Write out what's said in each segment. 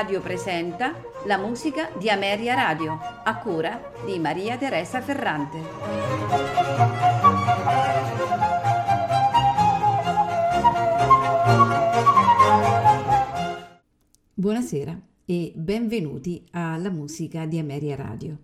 Radio presenta la musica di Ameria Radio, a cura di Maria Teresa Ferrante. Buonasera e benvenuti alla musica di Ameria Radio.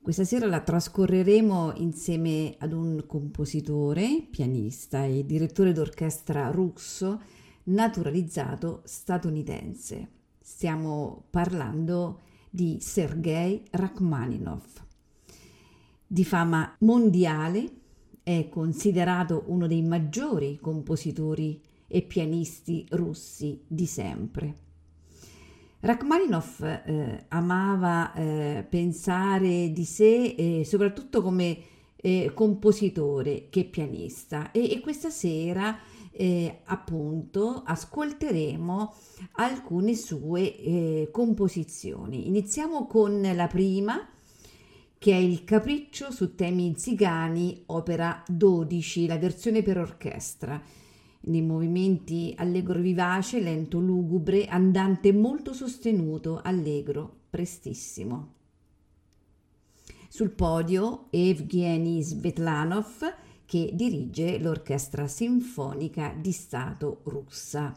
Questa sera la trascorreremo insieme ad un compositore, pianista e direttore d'orchestra russo naturalizzato statunitense. Stiamo parlando di Sergei Rachmaninov. Di fama mondiale, è considerato uno dei maggiori compositori e pianisti russi di sempre. Rachmaninov eh, amava eh, pensare di sé eh, soprattutto come eh, compositore che pianista e, e questa sera eh, appunto ascolteremo alcune sue eh, composizioni. Iniziamo con la prima che è il Capriccio su temi zigani, opera 12, la versione per orchestra nei movimenti allegro vivace, lento lugubre, andante molto sostenuto, allegro, prestissimo. Sul podio Evgeny Svetlanov che dirige l'Orchestra Sinfonica di Stato russa.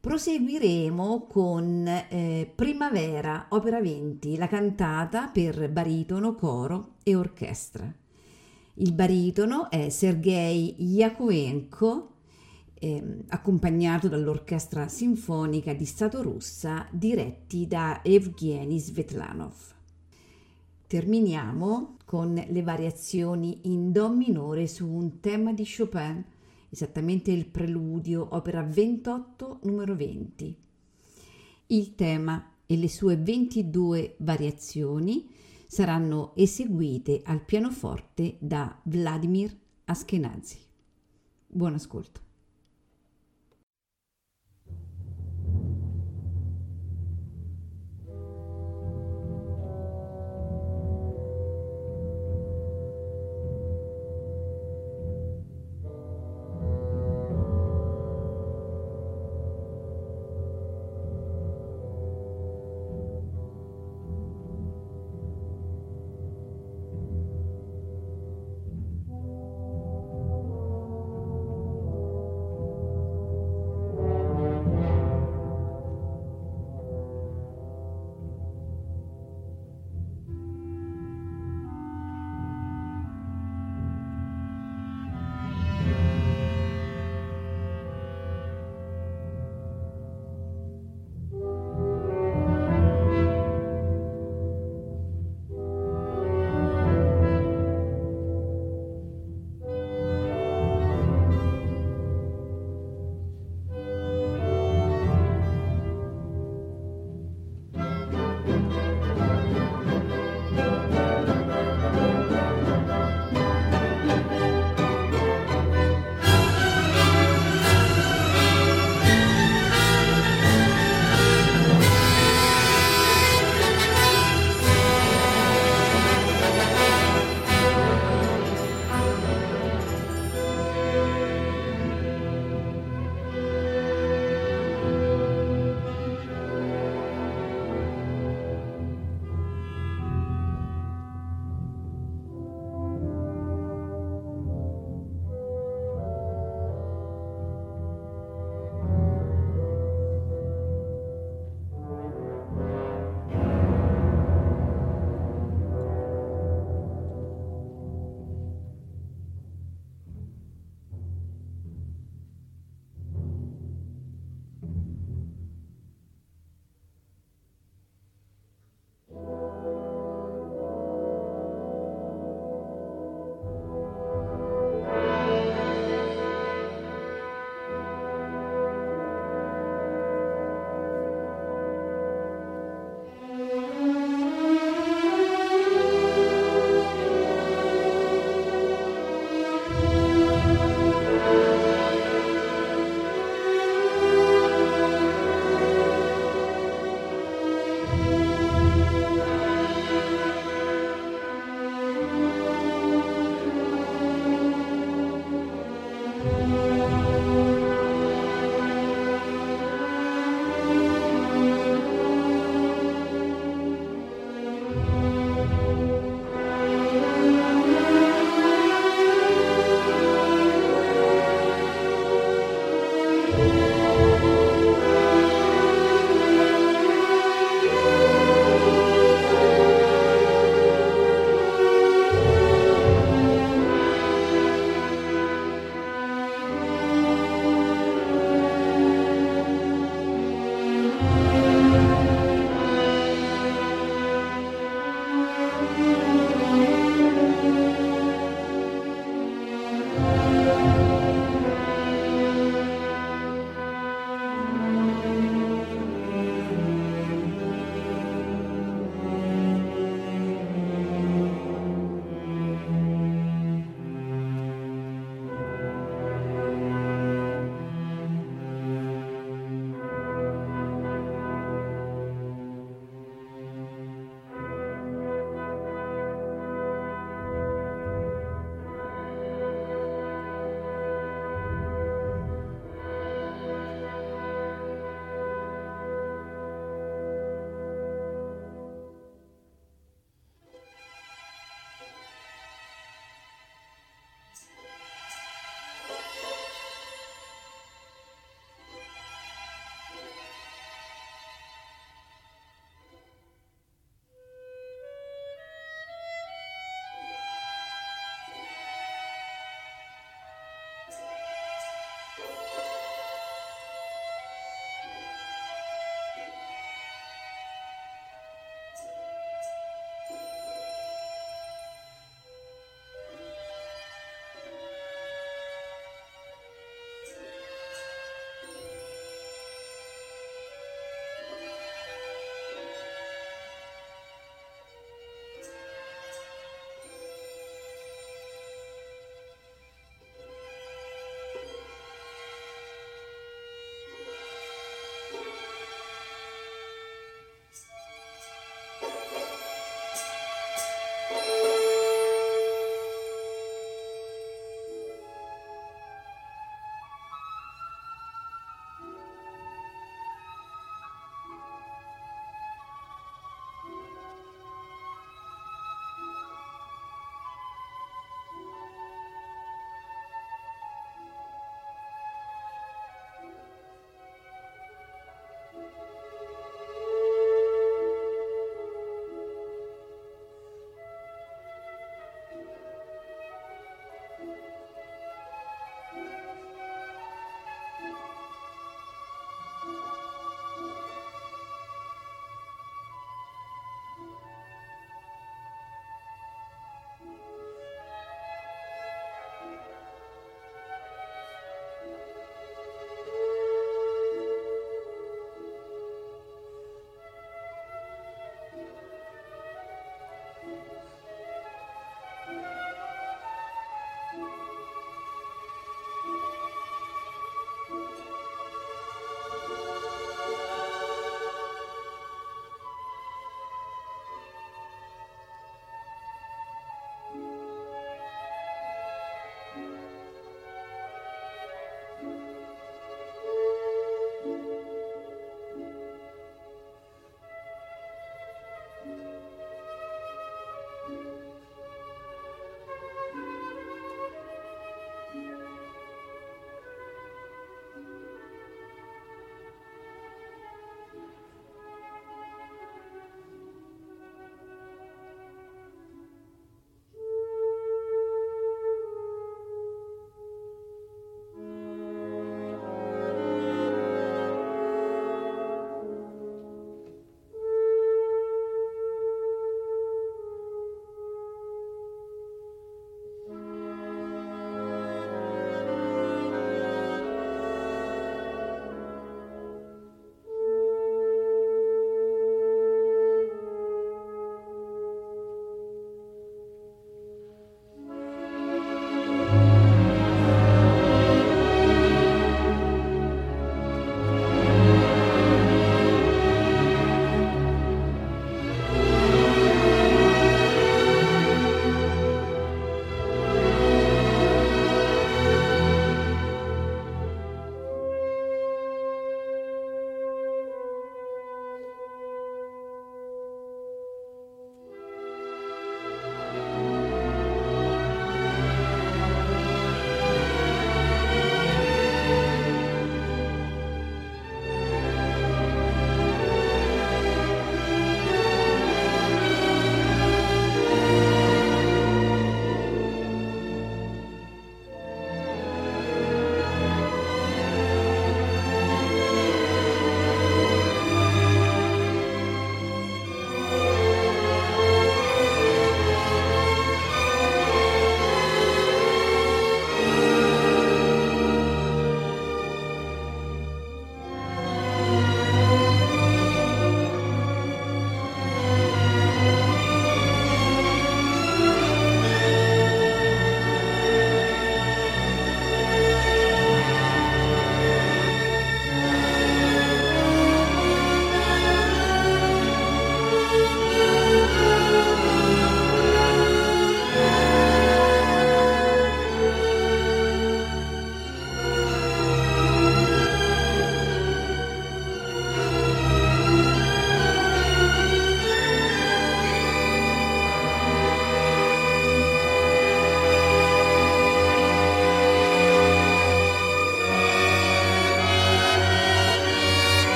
Proseguiremo con eh, Primavera, opera 20, la cantata per baritono, coro e orchestra. Il baritono è Sergei Yakovenko, eh, accompagnato dall'Orchestra Sinfonica di Stato russa, diretti da Evgeny Svetlanov. Terminiamo con le variazioni in Do minore su un tema di Chopin, esattamente il preludio, opera 28, numero 20. Il tema e le sue 22 variazioni saranno eseguite al pianoforte da Vladimir Askenazi. Buon ascolto.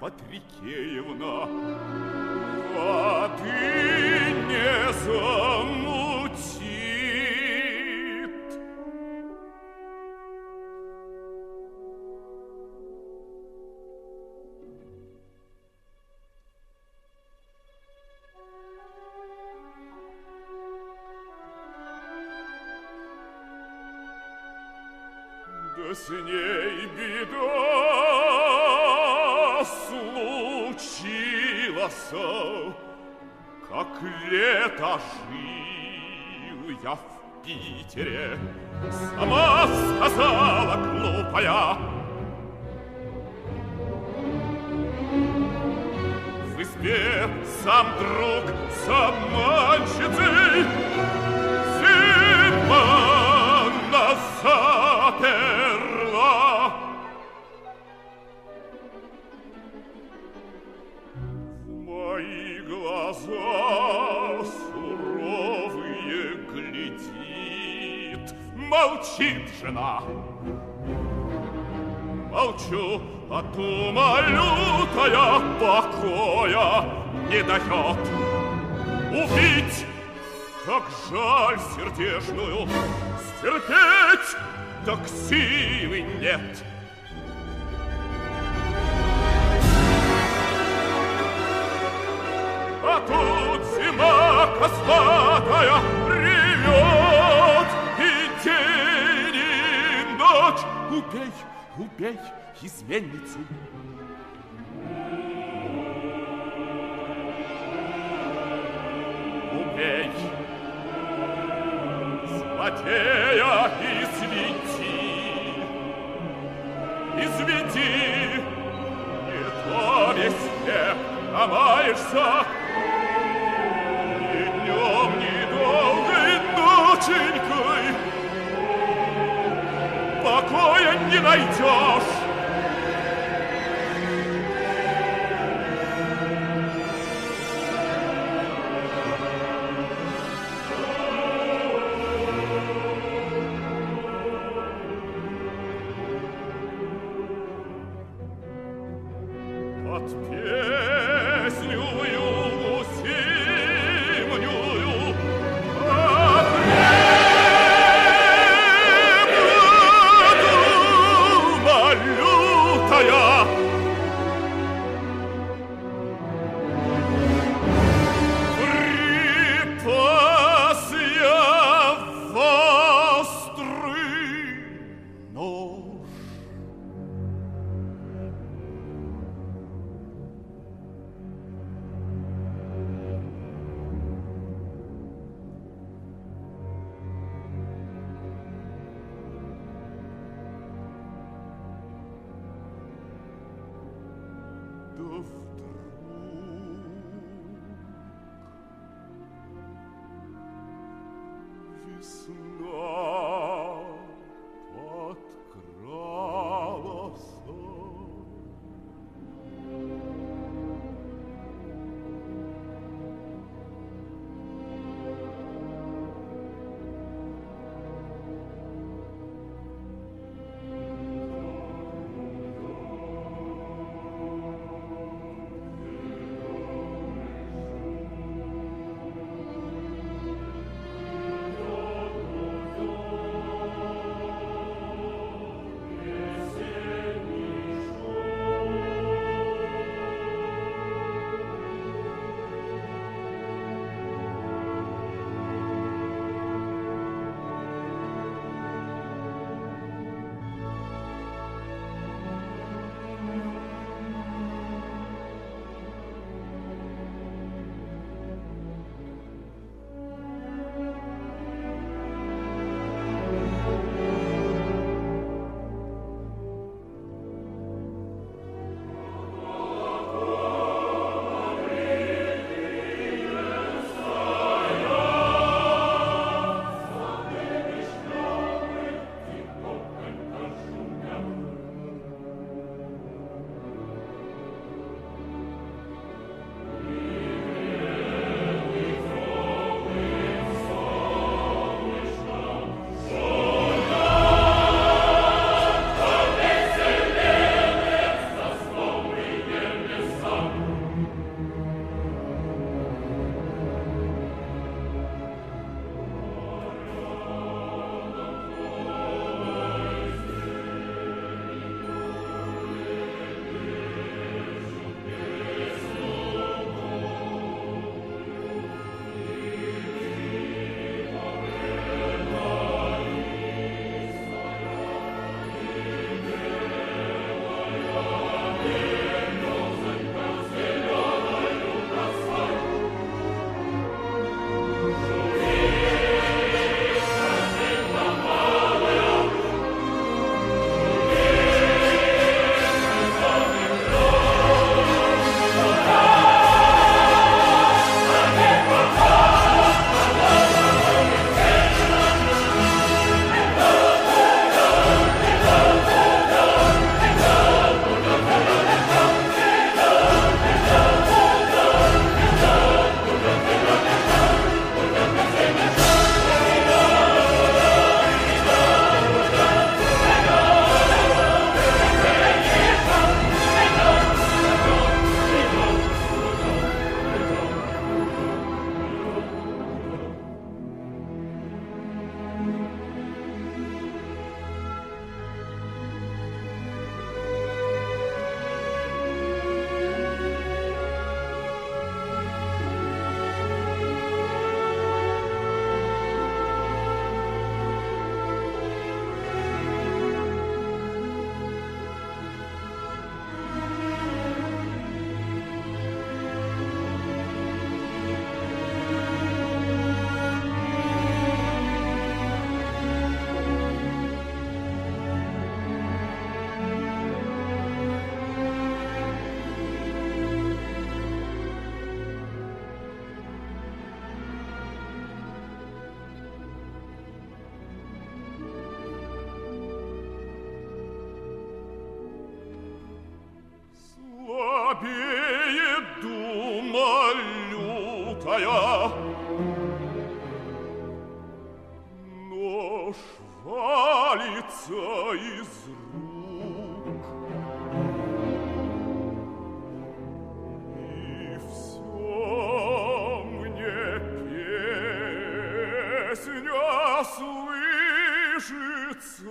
Патрикеевна Воды не замутит. Да с ней случилась, Как лето жил я в Питере, Сама сказала глупая, В избе сам друг саманщицы Зима нас Молчит жена. Молчу, а дума лютая покоя не дает. Убить, как жаль сердечную, стерпеть, так силы нет. А тут зима косматая Убей, убей изменницу. Убей. Злодея изведи, изведи, не то век ломаешься, ни днем, ни долгой ноченькой покоя не найдешь. 是责。